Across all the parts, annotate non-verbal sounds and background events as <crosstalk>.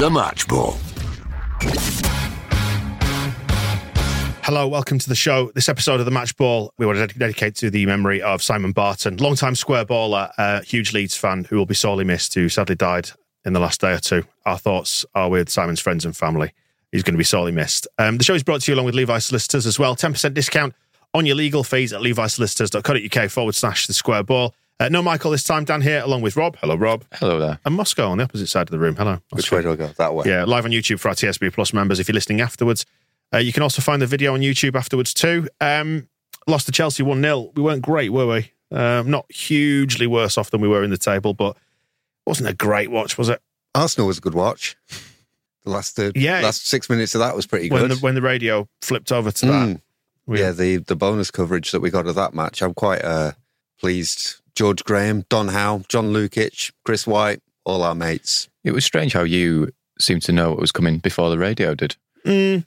The Match Ball. Hello, welcome to the show. This episode of the Match Ball, we want to ded- dedicate to the memory of Simon Barton, long-time square baller, uh, huge Leeds fan who will be sorely missed, who sadly died in the last day or two. Our thoughts are with Simon's friends and family. He's going to be sorely missed. Um, the show is brought to you along with Levi Solicitors as well. 10% discount on your legal fees at levisolicitors.co.uk forward slash the square ball. Uh, no Michael this time. Dan here along with Rob. Hello, Rob. Hello there. And Moscow on the opposite side of the room. Hello. Which way do I go? That way. Yeah, live on YouTube for our TSB Plus members if you're listening afterwards. Uh, you can also find the video on YouTube afterwards too. Um, lost to Chelsea 1 0. We weren't great, were we? Um, not hugely worse off than we were in the table, but wasn't a great watch, was it? Arsenal was a good watch. The last uh, Yeah. last six minutes of that was pretty When good. the, when the radio flipped over to that. Mm. we- yeah, the the bonus coverage that we got of that match, I'm quite uh, pleased. George Graham, Don Howe, John Lukic, Chris White, all our mates. It was strange how you seemed to know what was coming before the radio did. Mm,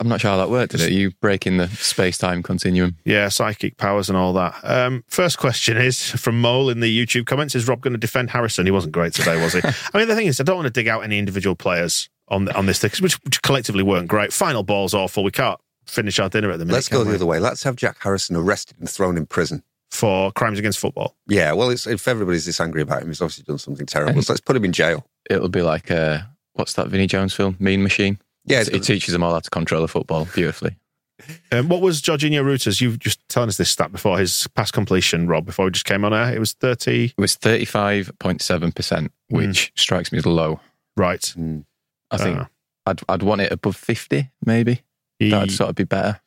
I'm not sure how that worked, did it? You breaking the space time continuum. yeah, psychic powers and all that. Um, first question is from Mole in the YouTube comments Is Rob going to defend Harrison? He wasn't great today, was he? <laughs> I mean, the thing is, I don't want to dig out any individual players on on this thing, which, which collectively weren't great. Final ball's awful. We can't finish our dinner at the minute. Let's go the we? other way. Let's have Jack Harrison arrested and thrown in prison. For crimes against football. Yeah, well, it's, if everybody's this angry about him, he's obviously done something terrible. So let's put him in jail. It'll be like, uh, what's that Vinnie Jones film? Mean Machine? Yeah, It teaches them all how to control the football beautifully. Um, what was Georginio Rutter? You just telling us this stat before his pass completion, Rob, before we just came on air. It was 30. It was 35.7%, which strikes me as low. Right. Mm. I think Uh, I'd, I'd want it above 50, maybe. he- That'd sort of be better.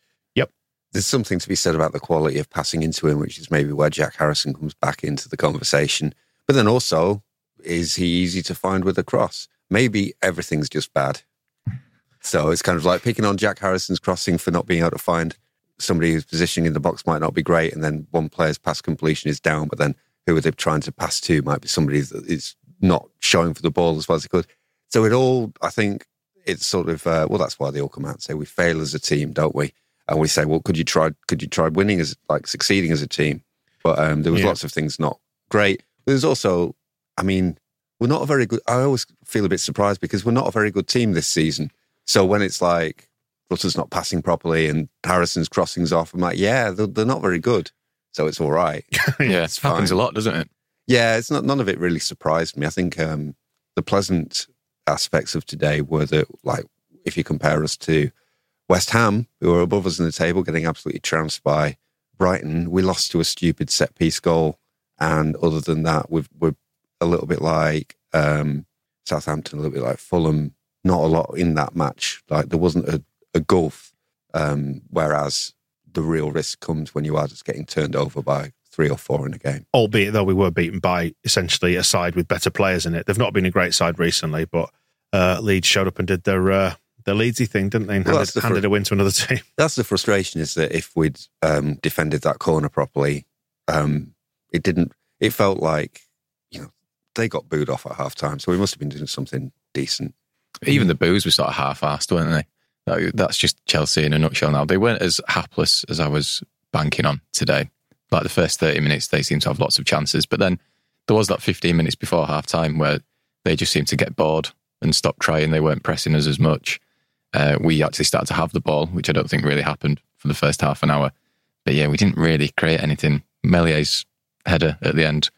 There's something to be said about the quality of passing into him, which is maybe where Jack Harrison comes back into the conversation. But then also, is he easy to find with a cross? Maybe everything's just bad. So it's kind of like picking on Jack Harrison's crossing for not being able to find somebody whose positioning in the box might not be great, and then one player's pass completion is down, but then who are they trying to pass to might be somebody that is not showing for the ball as well as he could. So it all, I think, it's sort of uh, well, that's why they all come out and say we fail as a team, don't we? And we say, well, could you try? Could you try winning as like succeeding as a team? But um, there was Yeah. lots of things not great. There's also, I mean, we're not a very good. I always feel a bit surprised because we're not a very good team this season. So when it's like Rutter's not passing properly and Harrison's crossings off, I'm like, yeah, they're, they're not very good. So it's all right. <laughs> Yeah, it's it happens a lot, doesn't it? Yeah, it's not. None of it really surprised me. I think um, the pleasant aspects of today were that, like, if you compare us to West Ham, who are above us in the table, getting absolutely trounced by Brighton, we lost to a stupid set piece goal, and other than that, we've, we're a little bit like um, Southampton, a little bit like Fulham. Not a lot in that match. Like there wasn't a, a gulf. Um, whereas the real risk comes when you are just getting turned over by three or four in a game. albeit though we were beaten by essentially a side with better players in it. They've not been a great side recently, but uh, Leeds showed up and did their uh, their Leedsy thing, didn't they? And Well, handed, that's the handed a win to another <laughs> team. That's the frustration is that if we'd um, defended that corner properly, um, it didn't. It felt like you know they got booed off at half time, so we must have been doing something decent. Even the boos were sort of half-assed, weren't they? That- That's just Chelsea in a nutshell now. They weren't as hapless as I was banking on today. Like the first 30 minutes, they seemed to have lots of chances. But then there was that 15 minutes before half time where they just seemed to get bored and stop trying. They weren't pressing us as much. Uh, we actually started to have the ball, which I don't think really happened for the first half an hour. But yeah, we didn't really create anything. Meslier's header at the end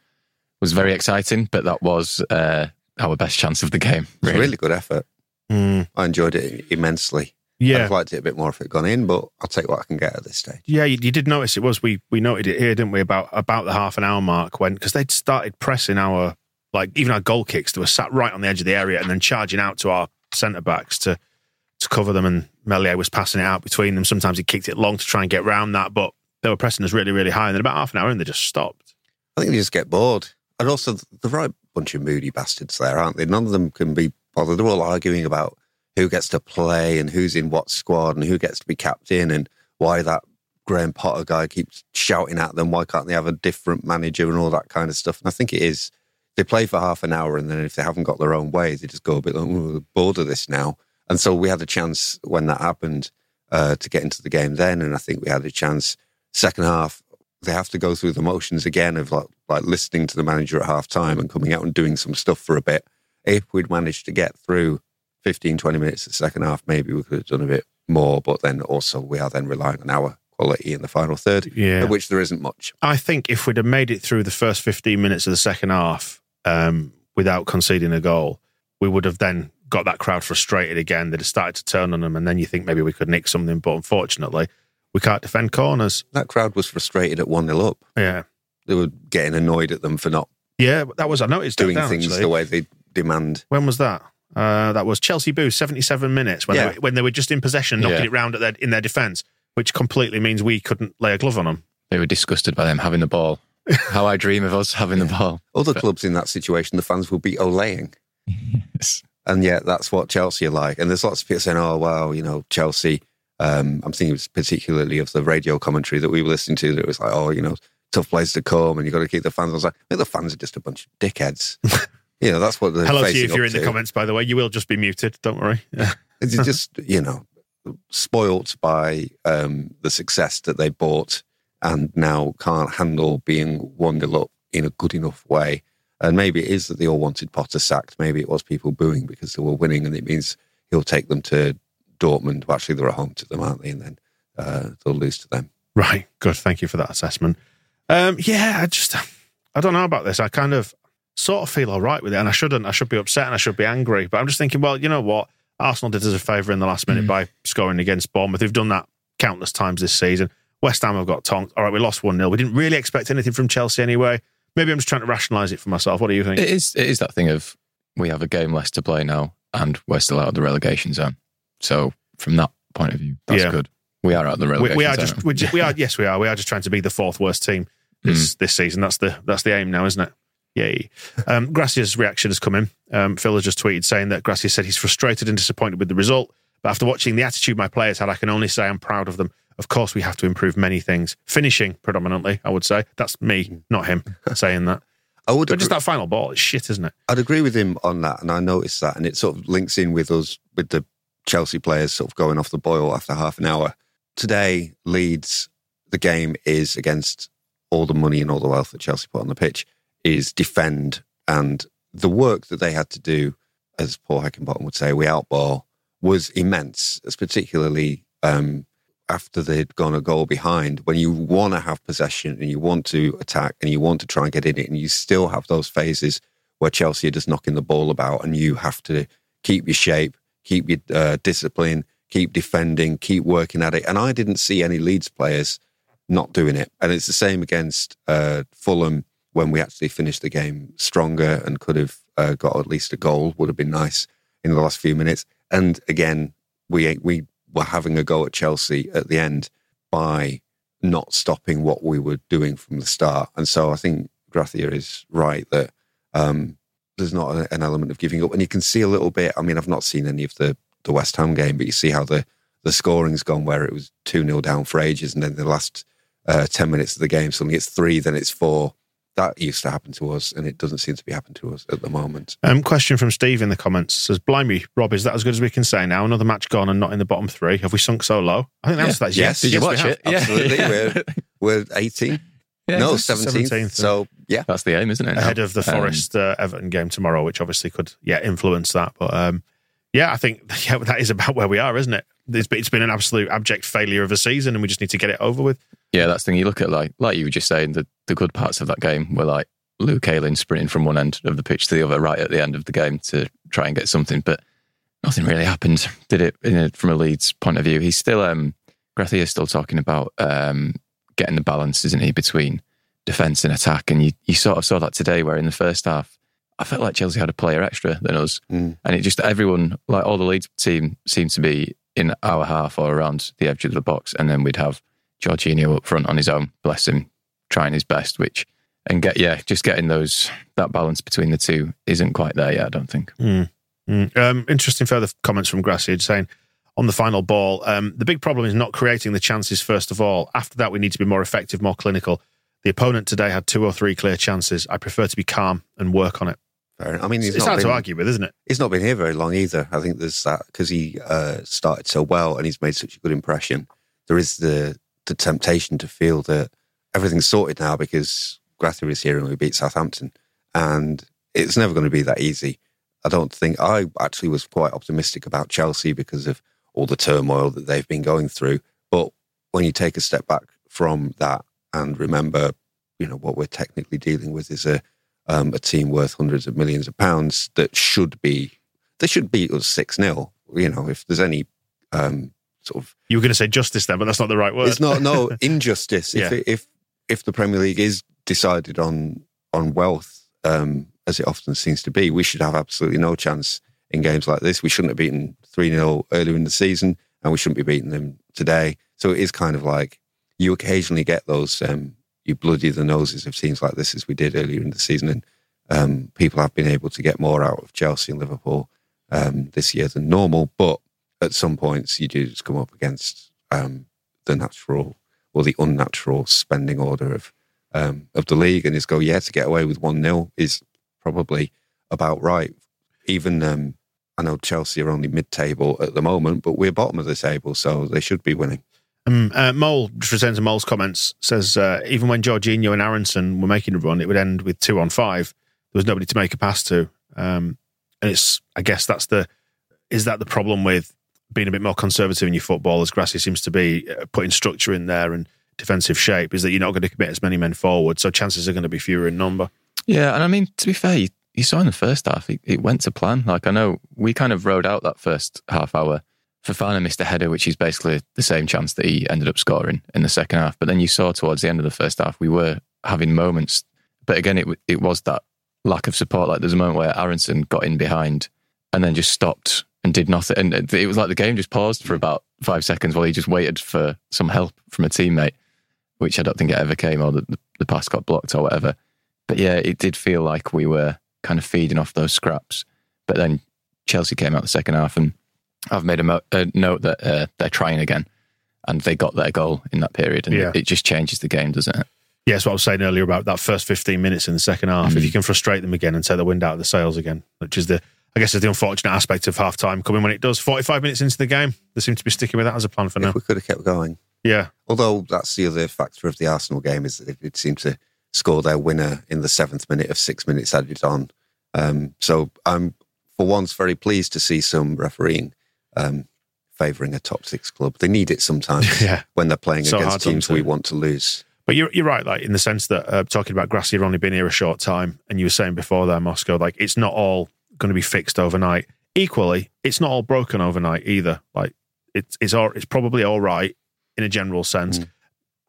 was very exciting, but that was uh, our best chance of the game. It's a really good effort. Mm, I enjoyed it immensely. yeah. I'd liked it a bit more if it had gone in, but I'll take what I can get at this stage. Yeah, you, you did notice it was we we noted it here, didn't we? About about the half an hour mark when because they'd started pressing our like even our goal kicks. They were sat right on the edge of the area and then charging out to our centre backs to to cover them. And Meslier was passing it out between them. Sometimes he kicked it long to try and get round that, but they were pressing us really really high. And then about half an hour and they just stopped. I think they just get bored. And also, the right bunch of moody bastards there, aren't they? None of them can be bothered. They're all arguing about who gets to play and who's in what squad and who gets to be captain and why that Graham Potter guy keeps shouting at them. Why can't they have a different manager and all that kind of stuff? And I think it is they play for half an hour and then if they haven't got their own way, they just go a bit like, "Ooh, we're bored of this now. And so we had a chance when that happened uh, to get into the game then. And I think we had a chance second half. They have to go through the motions again of like, like listening to the manager at half time and coming out and doing some stuff for a bit. If we'd managed to get through 15, 20 minutes of the second half, maybe we could have done a bit more. But then also we are then relying on our quality in the final third, Yeah. which there isn't much. I think if we'd have made it through the first 15 minutes of the second half um, without conceding a goal, we would have then got that crowd frustrated again. They'd have started to turn on them, and then you think maybe we could nick something. But unfortunately, we can't defend corners. That crowd was frustrated at 1 0 up. Yeah. They were getting annoyed at them for not Yeah, that was, I noticed doing down, things actually. the way they demand. When was that? Uh, that was Chelsea Boost, 77 minutes when, Yeah. they, were- when they were just in possession, knocking Yeah. it round at their, in their defence, which completely means we couldn't lay a glove on them. They were disgusted by them having the ball. <laughs> How I dream of us having the ball. Other clubs in that situation, the fans will be olaying. <laughs> Yes. And yet that's what Chelsea are like. And there's lots of people saying, oh, wow, you know, Chelsea. Um, I'm thinking particularly of the radio commentary that we were listening to that it was like, oh, you know, tough place to come and you've got to keep the fans. I was like, the fans are just a bunch of dickheads. <laughs> you know, that's what they're Hello to you if you're in the comments, by the way. You will just be muted. Don't worry. <laughs> It's just, you know, spoilt by um, the success that they bought and now can't handle being 1 0 up in a good enough way. And maybe it is that they all wanted Potter sacked. Maybe it was people booing because they were winning and it means he'll take them to Dortmund. Well, actually, they're at home to them, aren't they? And then uh, they'll lose to them. Right. Good. Thank you for that assessment. Um, yeah, I just, I don't know about this. I kind of sort of feel all right with it, and I shouldn't. I should be upset and I should be angry. But I'm just thinking, well, you know what? Arsenal did us a favour in the last minute by scoring against Bournemouth. They've done that countless times this season. West Ham have got tonked. All right, we lost 1 0. We didn't really expect anything from Chelsea anyway. Maybe I'm just trying to rationalise it for myself. What do you think? It is, it is that thing of we have a game less to play now and we're still out of the relegation zone. So from that point of view, that's Yeah. good. We are out of the relegation we are zone. just we, ju- we <laughs> are yes we are we are just trying to be the fourth worst team this this season that's the that's the aim now isn't it yay um Gracia's reaction has come in um Phil has just tweeted saying that Gracia said he's frustrated and disappointed with the result but after watching the attitude my players had I can only say I'm proud of them of course we have to improve many things finishing predominantly I would say that's me not him <laughs> saying that I would but agree, just that final ball is shit isn't it I'd agree with him on that. And I noticed that. And it sort of links in with us, with the Chelsea players sort of going off the boil after half an hour. Today, Leeds, the game is against all the money and all the wealth that Chelsea put on the pitch, is defend. And the work that they had to do, as Paul Heckingbottom would say, we outball, was immense, as particularly um, after they'd gone a goal behind. When you want to have possession and you want to attack and you want to try and get in it, and you still have those phases where Chelsea are just knocking the ball about, and you have to keep your shape, keep your uh, discipline, keep defending, keep working at it. And I didn't see any Leeds players not doing it. And it's the same against uh, Fulham when we actually finished the game stronger and could have uh, got at least a goal. Would have been nice in the last few minutes. And again, we we were having a go at Chelsea at the end by not stopping what we were doing from the start. And so I think Gracia is right that um, there's not a- an element of giving up. And you can see a little bit. I mean, I've not seen any of the, the West Ham game, but you see how the, the scoring's gone where it was 2 0 down for ages. And then the last uh, 10 minutes of the game, suddenly it's three, then it's four. That used to happen to us, and it doesn't seem to be happening to us at the moment. Um, question from Steve in the comments says, Blimey, Rob, is that as good as we can say now? Another match gone and not in the bottom three. Have we sunk so low? I think the answer to that is yes. Did you Yes, we watch have. it? Yeah. Absolutely. <laughs> we're, we're 18. Yeah, no, it's 17th. 17th. So, yeah. That's the aim, isn't it? Ahead now? of the Um, Forest uh, Everton game tomorrow, which obviously could, yeah, influence that. But um, Yeah, I think <laughs> yeah, that is about where we are, isn't it? It's, it's been an absolute abject failure of a season, and we just need to get it over with. Yeah, that's the thing. You look at like like you were just saying, the the good parts of that game were like Luke Ayling sprinting from one end of the pitch to the other, right at the end of the game to try and get something, but nothing really happened. Did it a, from a Leeds point of view? He's still um, Gracia is still talking about um, getting the balance, isn't he, between defence and attack? And you you sort of saw that today, where in the first half. I felt like Chelsea had a player extra than us, Mm. and it just everyone, like all the Leeds team, seemed to be in our half or around the edge of the box, and then we'd have Georginio up front on his own, bless him, trying his best, which and get yeah, just getting those that balance between the two isn't quite there yet. I don't think. Mm. Mm. Um, interesting further comments from Gracia saying on the final ball, um, the big problem is not creating the chances first of all. After that, we need to be more effective, more clinical. The opponent today had two or three clear chances. I prefer to be calm and work on it. I mean, he's It's hard to argue with, isn't it? He's not been here very long either. I think there's that because he uh, started so well and he's made such a good impression. There is the the temptation to feel that everything's sorted now because Gracia is here and we beat Southampton, and it's never going to be that easy. I don't think I actually was quite optimistic about Chelsea because of all the turmoil that they've been going through. But when you take a step back from that and remember, you know, what we're technically dealing with is a um, a team worth hundreds of millions of pounds that should be they should beat us six 0 You know, if there's any um, sort of You were going to say justice then, but that's not the right word. it's not no <laughs> injustice. If Yeah. it, if if the Premier League is decided on on wealth, um, as it often seems to be, we should have absolutely no chance in games like this. We shouldn't have beaten three 0 earlier in the season, and we shouldn't be beating them today. So it is kind of like you occasionally get those um, you bloody the noses of teams like this as we did earlier in the season, and um, people have been able to get more out of Chelsea and Liverpool um, this year than normal. But at some points, you do just come up against um, the natural or the unnatural spending order of um, of the league, and just go, yeah, to get away with one 0 is probably about right. Even um, I know Chelsea are only mid-table at the moment, but we're bottom of the table, so they should be winning. Um, uh, Mole, just returns to Mole's comments, says uh, even when Georginio and Aaronson were making a run, it would end with two on five. There was nobody to make a pass to. Um, and it's, I guess that's the, is that the problem with being a bit more conservative in your football, as Gracia seems to be, uh, putting structure in there and defensive shape, is that you're not going to commit as many men forward. So chances are going to be fewer in number. Yeah, and I mean to be fair, you, you saw in the first half it, it went to plan. Like I know we kind of rode out that first half hour. Fofana missed a header, which is basically the same chance that he ended up scoring in the second half. But then you saw towards the end of the first half, we were having moments. But again, it it was that lack of support. Like there's a moment where Aaronson got in behind and then just stopped and did nothing. And it was like the game just paused for about five seconds while he just waited for some help from a teammate, which I don't think it ever came, or the, the pass got blocked or whatever. But yeah, it did feel like we were kind of feeding off those scraps. But then Chelsea came out the second half, and I've made a, mo- a note that uh, they're trying again, and they got their goal in that period, and Yeah. it just changes the game, doesn't it? Yeah, that's what I was saying earlier about that first 15 minutes in the second half. If you can frustrate them again and take the wind out of the sails again, which is the, I guess, is the unfortunate aspect of half time coming when it does. 45 minutes into the game, they seem to be sticking with that as a plan for now. We could have kept going. Yeah. Although that's the other factor of the Arsenal game is that they did seem to score their winner in the seventh minute of six minutes added on. Um, so I'm, for once, very pleased to see some refereeing um, favouring a top six club. They need it sometimes <laughs> Yeah. when they're playing So against to teams we want to lose. But you're, you're right, like in the sense that uh, talking about Gracia only been here a short time, and you were saying before there, Moscow, like it's not all going to be fixed overnight. Equally, it's not all broken overnight either. Like it's it's all, it's probably all right in a general sense.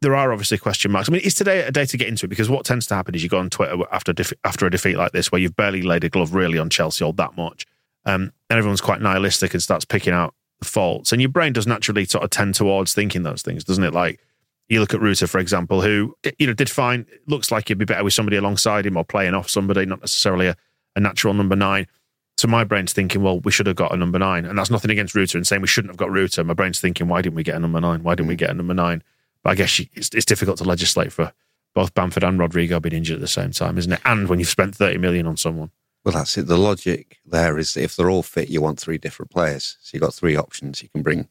There are obviously question marks. I mean, is today a day to get into it? Because what tends to happen is you go on Twitter after a defe- after a defeat like this, where you've barely laid a glove really on Chelsea all that much, um, and everyone's quite nihilistic and starts picking out the faults, and your brain does naturally sort of tend towards thinking those things, doesn't it? Like you look at Rutter, for example, who you know did fine. Looks like he'd be better with somebody alongside him or playing off somebody, not necessarily a, a natural number nine. So my brain's thinking, well, we should have got a number nine, and that's nothing against Rutter and saying we shouldn't have got Rutter. My brain's thinking, why didn't we get a number nine? Why didn't we get a number nine? But I guess it's, it's difficult to legislate for both Bamford and Rodrigo being injured at the same time, isn't it? And when you've spent thirty million on someone, Well, that's it. The logic there is if they're all fit, you want three different players. So you've got three options. You can bring,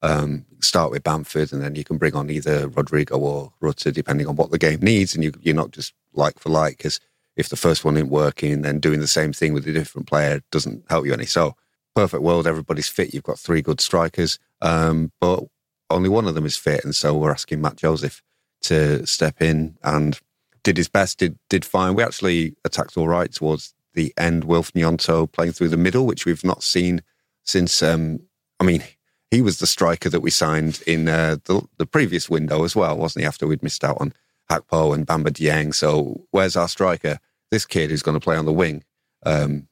um, start with Bamford, and then you can bring on either Rodrigo or Rutter, depending on what the game needs. And you, you're not just like for like, because if the first one isn't working, then doing the same thing with a different player doesn't help you any. So perfect world, everybody's fit. You've got three good strikers, um, but only one of them is fit, and so we're asking Matt Joseph to step in and did his best. Did did fine. We actually attacked all right towards the end. Wilf Gnonto playing through the middle, which we've not seen since. Um, I mean, he was the striker that we signed in uh, the, the previous window as well, wasn't he? After we'd missed out on Gakpo and Bamba Dieng. So where's our striker? This kid who's going to play on the wing um,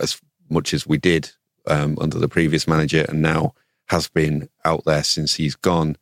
as much as we did um, under the previous manager, and now has been out there since he's gone,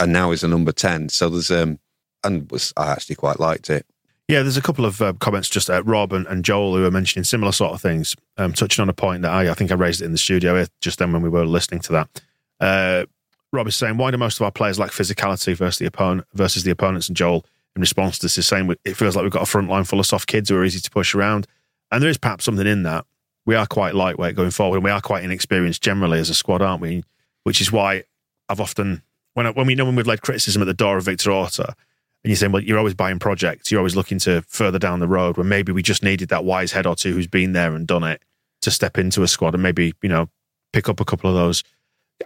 and now is a number ten. So there's um, and was I actually quite liked it. Yeah, there's a couple of uh, comments just at Rob and, and, Joel who are mentioning similar sort of things, um, touching on a point that I, I think I raised it in the studio just then when we were listening to that. Uh, Rob is saying, why do most of our players lack physicality versus the opponent versus the opponents? And Joel, in response to this, is saying it feels like we've got a front line full of soft kids who are easy to push around, and there is perhaps something in that. We are quite lightweight going forward, and we are quite inexperienced generally as a squad, aren't we? Which is why I've often when I, when we know when we've led criticism at the door of Victor Orta, and you're saying, well, you're always buying projects, you're always looking to further down the road when maybe we just needed that wise head or two who's been there and done it to step into a squad and maybe, you know, pick up a couple of those,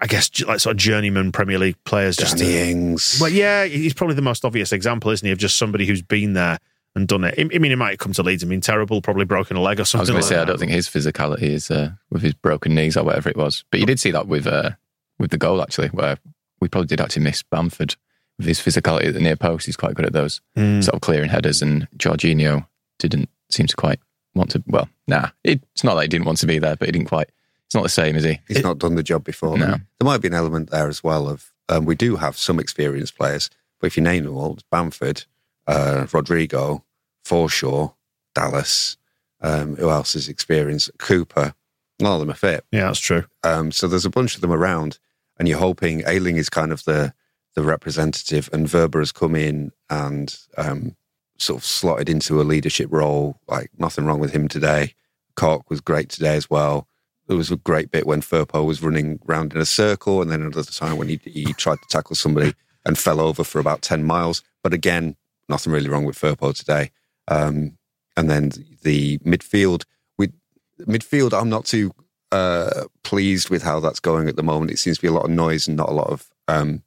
I guess, like sort of journeyman Premier League players. Danny just to, Ings. Well, yeah, he's probably the most obvious example, isn't he, of just somebody who's been there and done it. I mean, he might come to Leeds. I mean, terrible, probably broken a leg or something. I was going like to say, that. I don't think his physicality is uh, with his broken knees or whatever it was. But you did see that with uh, with the goal actually, where we probably did actually miss Bamford with his physicality at the near post. He's quite good at those mm. sort of clearing headers, and Georginio didn't seem to quite want to. Well, nah, it's not that he didn't want to be there, but he didn't quite. It's not the same, is he? He's it, not done the job before. No. There might be an element there as well of um, we do have some experienced players, but if you name them all, it's Bamford, uh, Rodrigo, Forshaw, Dallas. Um, who else is experienced? Cooper. None of them are fit. Yeah, that's true. Um, so there's a bunch of them around, and you're hoping Ayling is kind of the the representative, and Wöber has come in and um, sort of slotted into a leadership role. Like nothing wrong with him today. Cork was great today as well. There was a great bit when Firpo was running around in a circle, and then another time when he, he tried to tackle somebody and fell over for about 10 miles. But again, nothing really wrong with Firpo today. Um, and then the midfield, with midfield, I'm not too uh, pleased with how that's going at the moment. It seems to be a lot of noise and not a lot of um,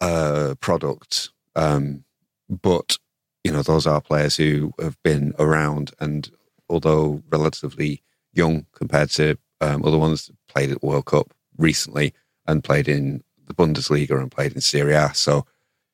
uh, product. Um, but you know, those are players who have been around, and although relatively young compared to um, other ones, played at World Cup recently and played in the Bundesliga and played in Serie A. So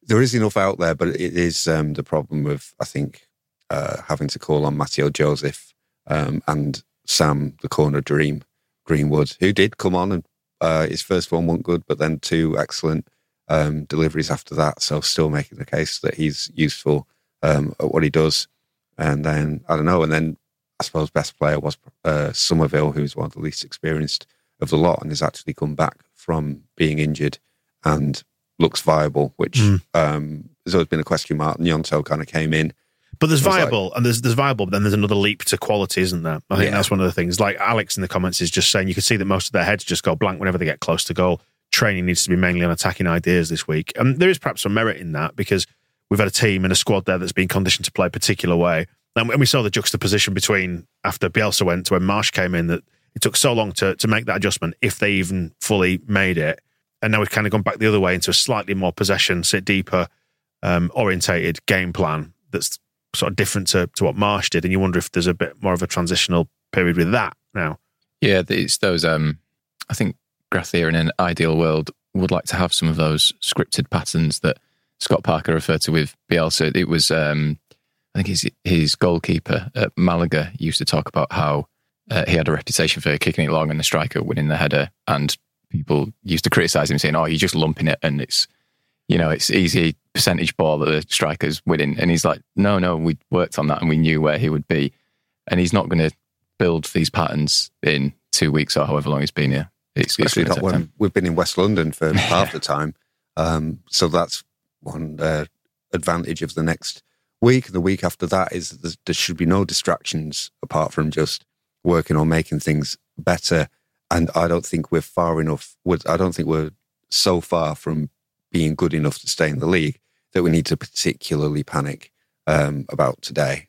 there is enough out there, but it is um, the problem with I think uh, having to call on Mateo Joseph um, and Sam, the corner dream, Greenwood, who did come on and uh, his first one wasn't good, but then two excellent um, deliveries after that. So still making the case that he's useful um, at what he does. And then I don't know. And then I suppose best player was uh, Summerville, who's one of the least experienced of the lot, and has actually come back from being injured and looks viable. Which mm. um, there's always been a question mark. Gnonto kind of came in. But there's viable, like, and there's there's viable, but then there's another leap to quality, isn't there? I think yeah. that's one of the things. Like Alex in the comments is just saying, you can see that most of their heads just go blank whenever they get close to goal training needs to be mainly on attacking ideas this week. And there is perhaps some merit in that because we've had a team and a squad there that's been conditioned to play a particular way. And we saw the juxtaposition between after Bielsa went to when Marsch came in that it took so long to, to make that adjustment, if they even fully made it. And now we've kind of gone back the other way into a slightly more possession, sit deeper, um, orientated game plan that's sort of different to, to what Marsch did. And you wonder if there's a bit more of a transitional period with that now. Yeah, it's those. Um, I think Gracia in an ideal world would like to have some of those scripted patterns that Scott Parker referred to with Bielsa. It was, um, I think his, his goalkeeper at Malaga used to talk about how uh, he had a reputation for kicking it long and the striker winning the header. And people used to criticize him saying, oh, you're just lumping it and it's, you know, it's easy percentage ball that the striker's winning. And he's like, no, no, we worked on that and we knew where he would be. And he's not going to build these patterns in two weeks or however long he's been here. Especially not when we've been in West London for <laughs> half the time. Um, so that's one uh, advantage of the next week. The week after that is there should be no distractions apart from just working on making things better. And I don't think we're far enough. I don't think we're so far from being good enough to stay in the league that we need to particularly panic um, about today.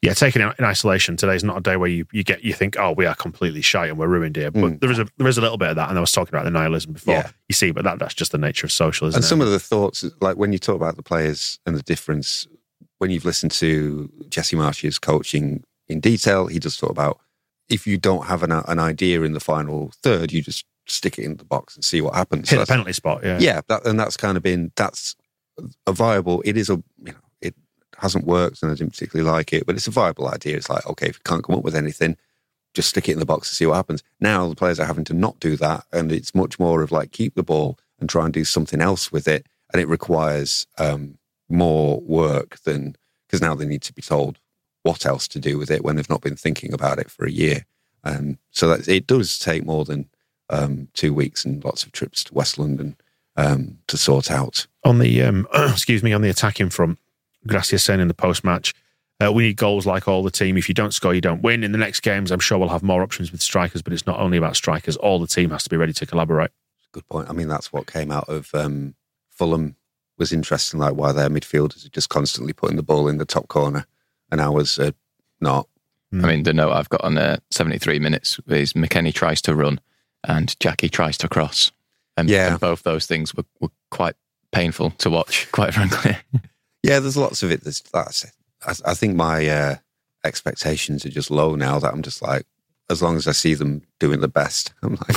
Yeah, taking it in isolation, today's not a day where you, you get you think, oh, we are completely shy and we're ruined here. But Mm. there is a there is a little bit of that, and I was talking about the nihilism before. Yeah. You see, but that that's just the nature of socialism. and it? some of the thoughts, like when you talk about the players and the difference, when you've listened to Jesse Marsch's coaching in detail, he does talk about if you don't have an, an idea in the final third, you just stick it in the box and see what happens. hit So the penalty spot. Yeah, yeah, that, and that's kind of been that's a viable. It is a you know hasn't worked, and I didn't particularly like it, but it's a viable idea. It's like okay, if you can't come up with anything, just stick it in the box and see what happens. Now the players are having to not do that, and it's much more of like keep the ball and try and do something else with it, and it requires um, more work than because now they need to be told what else to do with it when they've not been thinking about it for a year. Um, so that it does take more than um, two weeks and lots of trips to West London um, to sort out. on the um, <clears throat> excuse me on the attacking front, Gracia saying in the post match, uh, we need goals like all the team. If you don't score, you don't win. In the next games, I'm sure we'll have more options with strikers, but it's not only about strikers. All the team has to be ready to collaborate. Good point. I mean, that's what came out of um, Fulham was interesting, like why their midfielders are just constantly putting the ball in the top corner, and ours are not. Hmm. I mean, the note I've got on uh, 73 minutes is McKennie tries to run and Jackie tries to cross. And, Yeah. and both those things were, were quite painful to watch, quite frankly. <laughs> Yeah, there's lots of it. That's, that's I, I think my uh, expectations are just low now. That I'm just like, as long as I see them doing the best, <laughs> I'm like,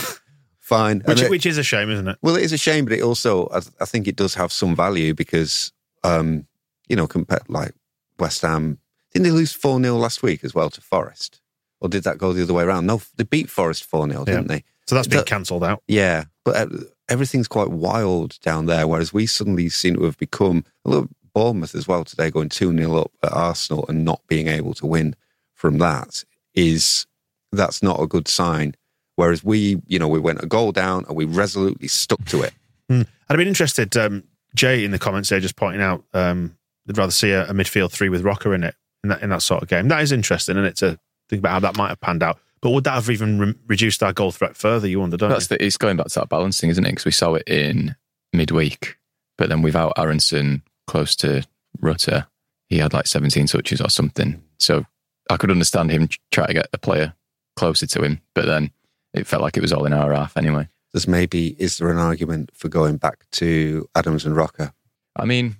fine. Which, it- which is a shame, isn't it? Well, it is a shame, but it also, I, I think it does have some value because, um, you know, compared like West Ham, didn't they lose 4 0 last week as well to Forest? Or did that go the other way around? No, they beat Forest 4 0, didn't they? So that's been That- cancelled out. Yeah, but uh, everything's quite wild down there, whereas we suddenly seem to have become a little Bournemouth as well today, going 2 0 up at Arsenal and not being able to win from that is that's not a good sign. Whereas we, you know, we went a goal down and we resolutely stuck to it. Hmm. I'd have been interested, um, Jay, in the comments there, just pointing out um, they'd rather see a, a midfield three with Roca in it in that in that sort of game. That is interesting, and it to think about how that might have panned out. But would that have even re- reduced our goal threat further? You wonder, don't That's you? the, it's going back to that balancing, isn't it? Because we saw it in midweek, but then without Aaronson close to Rutter, he had like 17 touches or something. So I could understand him trying to get a player closer to him, but then it felt like it was all in our half anyway. There's maybe, is there an argument for going back to Adams and Roca? I mean,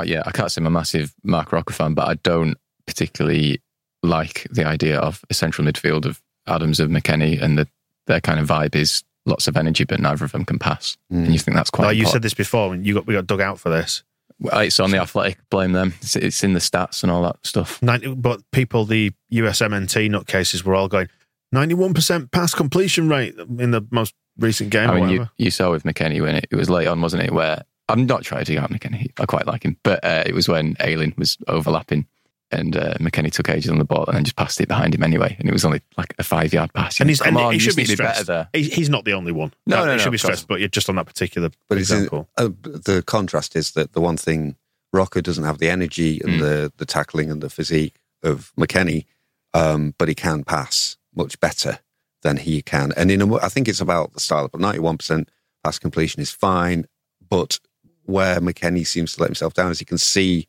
uh, yeah, I can't say I'm a massive Marc Roca fan, but I don't particularly like the idea of a central midfield of Adams and McKennie, and the, their kind of vibe is lots of energy, but neither of them can pass. And you think that's quite. Like you said this before, when you got we got dug out for this. It's on the athletic, blame them. It's, it's in the stats and all that stuff. 90, but people, the USMNT nutcases, were all going ninety-one percent pass completion rate in the most recent game. I or mean, you, you saw with McKennie when it, it was late on, wasn't it? Where I'm not trying to dig out McKennie. I quite like him. But uh, it was when Ayling was overlapping and uh, McKennie took ages on the ball and then just passed it behind him anyway. And it was only like a five yard pass. And he's Come and on, he should be need to better stressed. there. He's not the only one. No, no, he no, should be stressed, but you're just on that particular But it's in, example. uh, the contrast is that the one thing Roca doesn't have the energy and Mm. the the tackling and the physique of McKennie, um, but he can pass much better than he can. And in a, mo- I think it's about the style. But ninety one percent pass completion is fine, but where McKennie seems to let himself down is he can see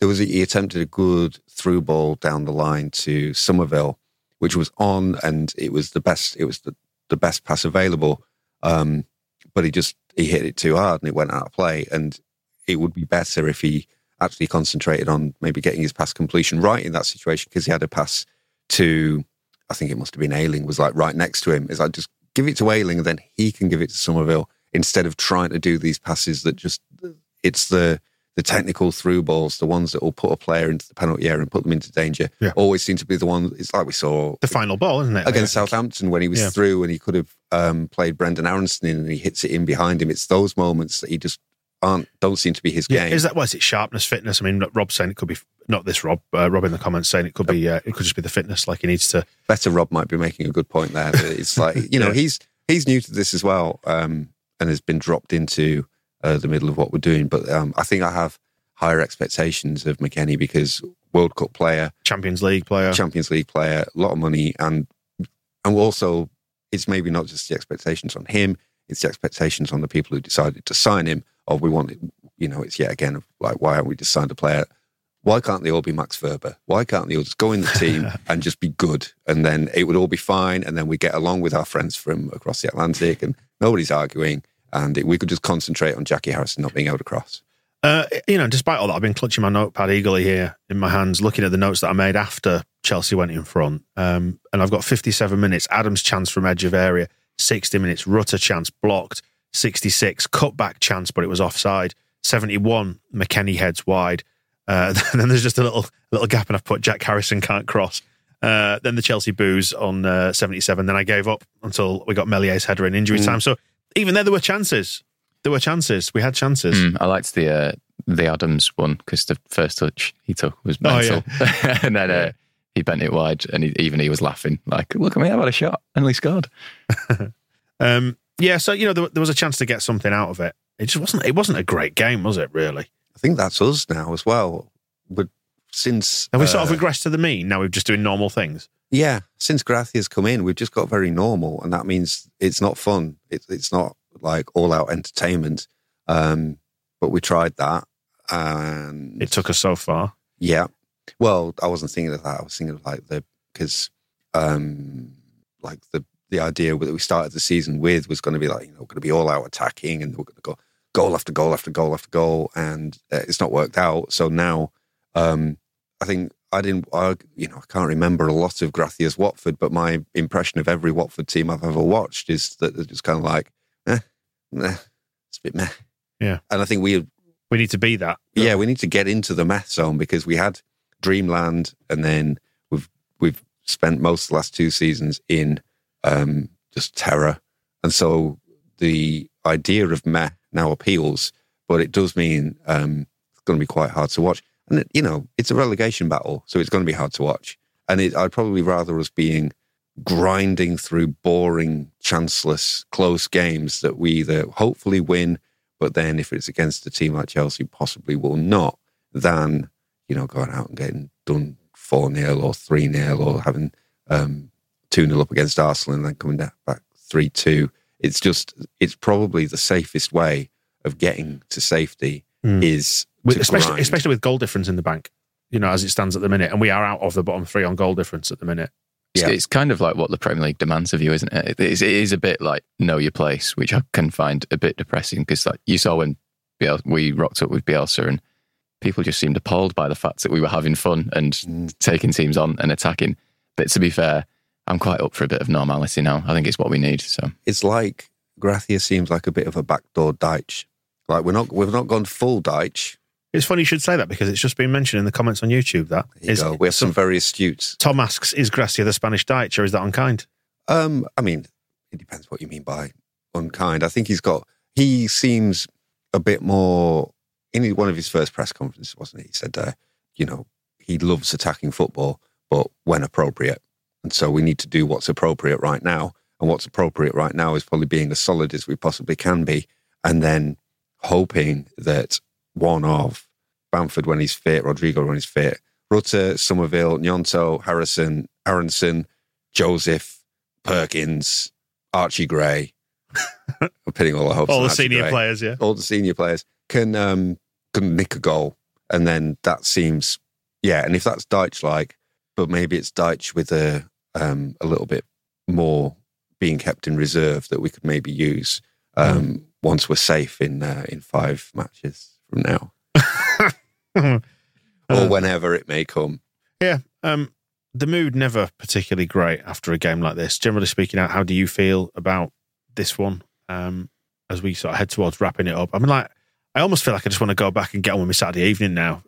there was a, he attempted a good through ball down the line to Summerville, which was on and it was the best. It was the, the best pass available. Um, but he just he hit it too hard and it went out of play. And it would be better if he actually concentrated on maybe getting his pass completion right in that situation because he had a pass to I think it must have been Ayling was like right next to him. It's like just give it to Ayling and then he can give it to Summerville instead of trying to do these passes that just it's the the technical through balls, the ones that will put a player into the penalty area and put them into danger. Yeah. Always seem to be the one. It's like we saw The final ball, isn't it? against Southampton when he was Yeah. through and he could have um, played Brenden Aaronson in and he hits it in behind him. It's those moments that he just aren't don't seem to be his Yeah, game. is that why? Is it sharpness, fitness? I mean, Rob's saying it could be not this Rob. Uh, Rob in the comments saying it could be uh, it could just be the fitness. Like he needs to. Better Rob might be making a good point there. It's like you know <laughs> Yeah. he's he's new to this as well um, and has been dropped into uh, the middle of what we're doing. But um, I think I have higher expectations of McKennie because World Cup player, Champions League player. Champions League player, a lot of money, and and also it's maybe not just the expectations on him; it's the expectations on the people who decided to sign him. Or we want, you know, it's yet again like, why aren't we just signed a player? Why can't they all be Max Wöber? Why can't they all just go in the team <laughs> and just be good, and then it would all be fine, and then we get along with our friends from across the Atlantic, and nobody's arguing, and it, we could just concentrate on Jackie Harrison not being able to cross. Uh, you know, despite all that, I've been clutching my notepad eagerly here in my hands, looking at the notes that I made after Chelsea went in front. Um, and I've got 57 minutes. Adams' chance from edge of area, 60 minutes. Rutter chance blocked, 66. Cutback chance, but it was offside. 71. McKennie heads wide. Uh, <laughs> then there's just a little little gap, and I've put Jack Harrison can't cross. Uh, then the Chelsea boos on uh, 77. Then I gave up until we got Meslier's header in injury Mm. time. So even there, there were chances. There were chances. We had chances. Mm, I liked the uh, the Adams one because the first touch he took was Oh, mental, <laughs> and then uh, he bent it wide, and he, even he was laughing like, "Look at me, I've had a shot and we scored." <laughs> Um, yeah, so you know there, there was a chance to get something out of it. It just wasn't. It wasn't a great game, was it? Really? I think that's us now as well. But since Have we sort uh, of regressed to the mean? Now we're just doing normal things. Yeah, since Gracia's come in, we've just got very normal, and that means it's not fun. It's it's not like all out entertainment. Um, but we tried that, and It took us so far. yeah. Well, I wasn't thinking of that. I was thinking of like the because um, like the the idea that we started the season with was going to be like you know going to be all out attacking, and we're going to go goal after goal after goal after goal, and uh, it's not worked out. So now, um, I think I didn't. I, you know, I can't remember a lot of Gracia's Watford, but my impression of every Watford team I've ever watched is that just kind of like, eh, meh, it's a bit meh. Yeah. And I think we We need to be that. yeah, we need to get into the meth zone because we had Dreamland, and then we've we've spent most of the last two seasons in um, just terror, and so the idea of meh now appeals, but it does mean um, it's going to be quite hard to watch. And it, you know, it's a relegation battle, so it's going to be hard to watch. And it, I'd probably rather us being grinding through boring, chanceless, close games that we either hopefully win, but then if it's against a team like Chelsea, possibly will not, than, you know, going out and getting done 4 0 or 3 0 or having um, 2 0 up against Arsenal and then coming down back 3 2. It's just, it's probably the safest way of getting to safety Mm. is With, especially grind. especially with goal difference in the bank. You know, as it stands at the minute, and we are out of the bottom three on goal difference at the minute. It's, Yeah. it's kind of like what the Premier League demands of you, isn't it? It is, it is a bit like know your place, which I can find a bit depressing because like you saw when Biel, we rocked up with Bielsa and people just seemed appalled by the fact that we were having fun and Mm. taking teams on and attacking. But to be fair, I'm quite up for a bit of normality now. I think it's what we need. So it's like Gracia seems like a bit of a backdoor Dyche. Like we're not, we've not gone full Dyche. It's funny you should say that because it's just been mentioned in the comments on YouTube. That you is go. We have some very astute. Tom asks, "Is Gracia the Spanish Dyche, or is that unkind?" Um, I mean, it depends what you mean by unkind. I think he's got. He seems a bit more. In one of his first press conferences, wasn't he? He said, uh, "You know, he loves attacking football, but when appropriate. And so we need to do what's appropriate right now. And what's appropriate right now is probably being as solid as we possibly can be. And then hoping that one of Bamford when he's fit, Rodrigo when he's fit, Rutter, Summerville, Gnonto, Harrison, Aaronson, Joseph, Perkins, Archie Gray. <laughs> I'm pinning all the hopes All the senior Gray. players, yeah. All the senior players can um, can nick a goal, and then that seems yeah. And if that's Dyche like, but maybe it's Dyche with a um, a little bit more being kept in reserve that we could maybe use um, Mm. once we're safe in uh, in five matches from now, <laughs> Uh, or whenever it may come. Yeah. Um, the mood never particularly great after a game like this. Generally speaking, how how do you feel about this one um, as we sort of head towards wrapping it up? I mean, like, I almost feel like I just want to go back and get on with my Saturday evening now.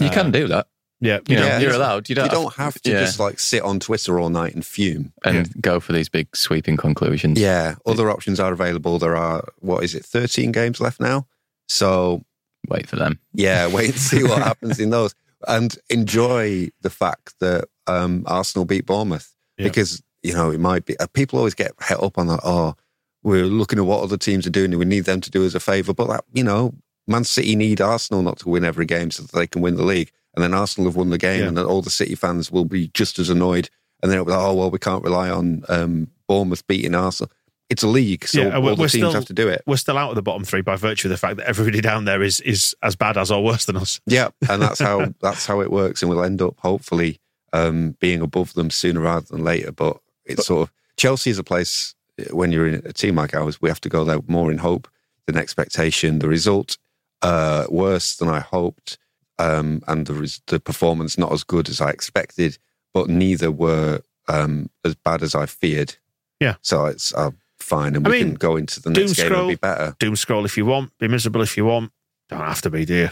You Uh, can do that. Yeah. You know, Yeah, you're allowed. You don't, you don't have to yeah. just like sit on Twitter all night and fume. and go for these big sweeping conclusions. Yeah, other options are available. There are what is it, thirteen games left now. So Wait for them. yeah, <laughs> wait and see what happens in those, and enjoy the fact that um, Arsenal beat Bournemouth Yeah. because you know it might be. Uh, people always get het up on that. Oh, we're looking at what other teams are doing, and we need them to do us a favour. But that, you know, Man City need Arsenal not to win every game so that they can win the league, and then Arsenal have won the game, Yeah. and then all the City fans will be just as annoyed. And then it'll be like, oh well, we can't rely on um, Bournemouth beating Arsenal. It's a league, so Yeah, all the teams still- have to do it. We're still out of the bottom three by virtue of the fact that everybody down there is is as bad as or worse than us. Yeah, and that's how <laughs> that's how it works, and we'll end up hopefully um, being above them sooner rather than later. But it's sort of Chelsea is a place uh, when you're in a team like ours, we have to go there more in hope than expectation. The result uh, worse than I hoped, um, and the res- the performance not as good as I expected, but neither were um, as bad as I feared. Yeah. so it's uh, fine, and I we mean, can go into the doom next game and scroll. be better. Doom scroll if you want, be miserable if you want. Don't have to be, do you?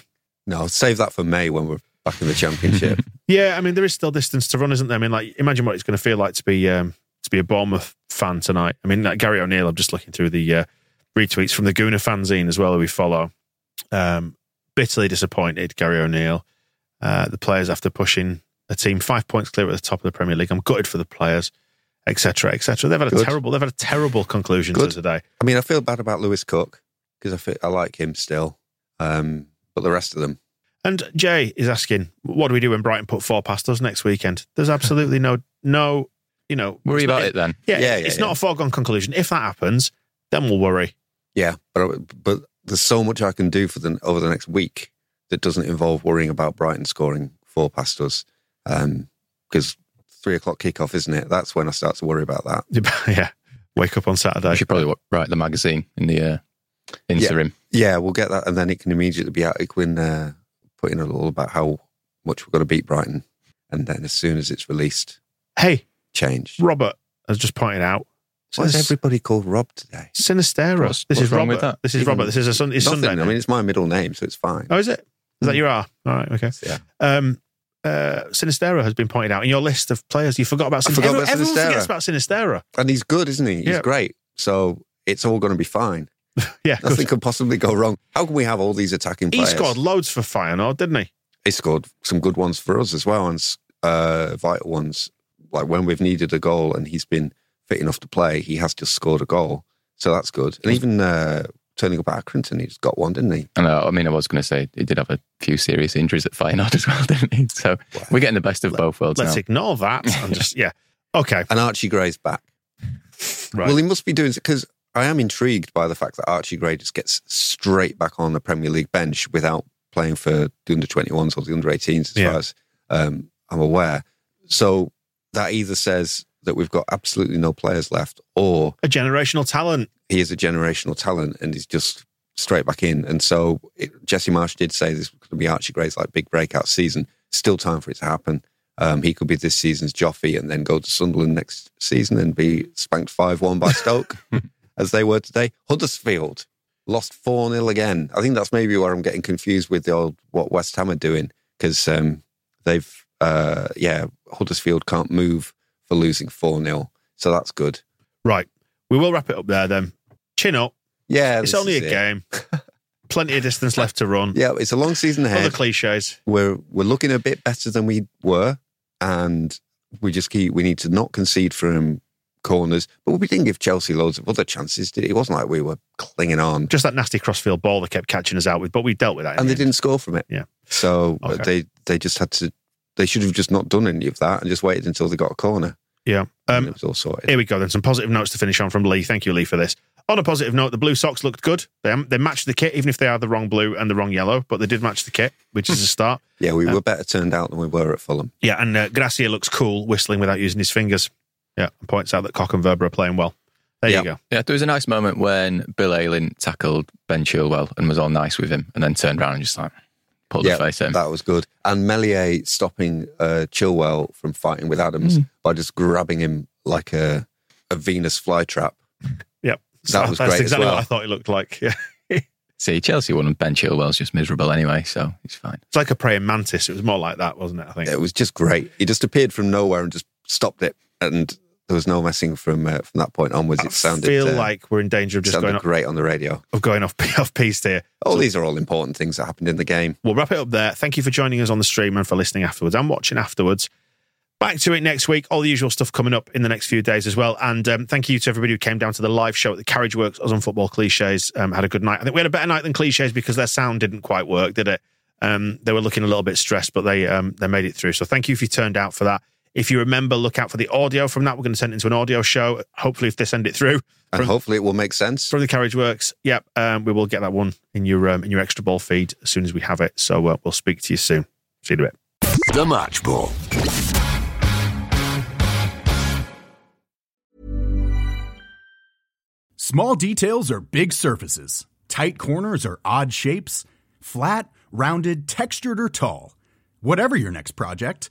No, save that for May when we're back in the championship. <laughs> <laughs> Yeah, I mean there is still distance to run, isn't there? I mean, like imagine what it's going to feel like to be um, to be a Bournemouth fan tonight. I mean, like Gary O'Neil. I'm just looking through the uh, retweets from the Gooner fanzine as well, who we follow. Um, bitterly disappointed, Gary O'Neil. Uh, the players after pushing a team five points clear at the top of the Premier League. I'm gutted for the players, etc., etc. They've had a Good. terrible. They've had a terrible conclusion Good. to today. I mean, I feel bad about Lewis Cook because I feel, I like him still, um, but the rest of them, And Jay is asking, what do we do when Brighton put four past us next weekend? There's absolutely no, no, you know, Worry about it then. Yeah, Yeah, it's yeah, not a foregone conclusion. If that happens, then we'll worry. yeah. But but there's so much I can do for the over the next week that doesn't involve worrying about Brighton scoring four past us, because three o'clock kickoff, isn't it? That's when I start to worry about that. <laughs> yeah, wake up on Saturday. I should probably write the magazine in the uh, interim. Yeah, we'll get that, and then it can immediately be out. It can uh, put in a little about how much we're going to beat Brighton, and then as soon as it's released, Hey, change. Robert has just pointed out. Why is everybody called Rob today? Sinisterra. What's- this what's is wrong Robert. with that? This is Robert. This is a sun, it's Nothing. Sunday. I mean, it's my middle name, so it's fine. oh, is it? Is that your R? All right. Okay. Yeah. Um, uh, Sinisterra has been pointed out in your list of players. You forgot about. I forgot Everyone, about everyone Sinisterra. forgets about Sinisterra. And he's good, isn't he? He's Yeah. great. So it's all going to be fine. <laughs> Yeah, Nothing good. could possibly go wrong. How can we have all these attacking players? he scored loads for Feyenoord, didn't he? He scored some good ones for us as well, and uh, vital ones. Like when we've needed a goal and he's been fit enough to play, he has just scored a goal. So that's good. And even uh, turning up at Accrington, he's got one, didn't he? And uh, I mean, I was going to say he did have a few serious injuries at Feyenoord <laughs> as well, didn't he? So we're getting the best of both worlds Let's now. ignore that and just <laughs> yeah. Okay, And Archie Gray's back. right. Well, he must be doing it because I am intrigued by the fact that Archie Gray just gets straight back on the Premier League bench without playing for the under 21s or the under 18s, as Yeah. far as um, I'm aware. So that either says that we've got absolutely no players left, or a generational talent. he is a generational talent and he's just straight back in. And so it, Jesse Marsch did say this to be Archie Gray's like big breakout season. Still time for it to happen. Um, he could be this season's Joffy and then go to Sunderland next season and be spanked 5 1 by Stoke, <laughs> as they were today. Huddersfield lost 4 0 again. I think that's maybe where I'm getting confused with the old what West Ham are doing because um, they've, uh, yeah, Huddersfield can't move for losing 4 0. So that's good. Right. We will wrap it up there then. Chin up. Yeah, It's only a it. game. <laughs> plenty of distance left to run. Yeah, it's a long season ahead. Other cliches. We're we're looking a bit better than we were, and we just keep we need to not concede from um, corners. But we didn't give Chelsea loads of other chances. Did it? it wasn't like we were clinging on, Just that nasty crossfield ball they kept catching us out with, but we dealt with that. and the they end. didn't score from it. Yeah. So Okay. they they just had to. They should have just not done any of that and just waited until they got a corner. Yeah. Um, it was all sorted. Here we go then. Some positive notes to finish on from Lee. Thank you, Lee, for this. On a positive note, the blue socks looked good. They, they matched the kit, even if they are the wrong blue and the wrong yellow, but they did match the kit, which is a <laughs> start. yeah, we um, were better turned out than we were at Fulham. Yeah, and uh, Gracia looks cool whistling without using his fingers. Yeah, and points out that Koch and Wöber are playing well. There Yeah. you go. Yeah, there was a nice moment when Bill Ayling tackled Ben Chilwell and was all nice with him, and then turned around and just like pulled yeah, the face at him. that was good. And Meslier stopping uh, Chilwell from fighting with Adams Hmm. by just grabbing him like a, a Venus flytrap. Yep. That was That's great as exactly well. what I thought it looked like. Yeah. <laughs> See, Chelsea won and Ben Chilwell's just miserable anyway, so he's fine. It's like a praying mantis. It was more like that, wasn't it? I think. It was just great. He just appeared from nowhere and just stopped it, and there was no messing from uh, from that point onwards. I It sounded feel uh, like we're in danger of just going off, great on the radio. of going off <laughs> off piece here. Oh, these are all important things that happened in the game. We'll wrap it up there. Thank you for joining us on the stream and for listening afterwards and watching afterwards. Back to it next week. All the usual stuff coming up in the next few days as well. And um, thank you to everybody who came down to the live show at the Carriage Works Us on Football Cliches. Um, had a good night. I think we had a better night than Cliches because their sound didn't quite work, did it? Um, they were looking a little bit stressed, but they um, they made it through. So thank you if you turned out for that. If you remember, look out for the audio from that. We're going to send it into an audio show. Hopefully, if they send it through And From- hopefully it will make sense. from the Carriage Works, yep, um, we will get that one in your um, in your extra ball feed as soon as we have it. So uh, we'll speak to you soon. See you in a bit. The Match Ball. Small details are big surfaces. Tight corners are odd shapes. Flat, rounded, textured, or tall. Whatever your next project,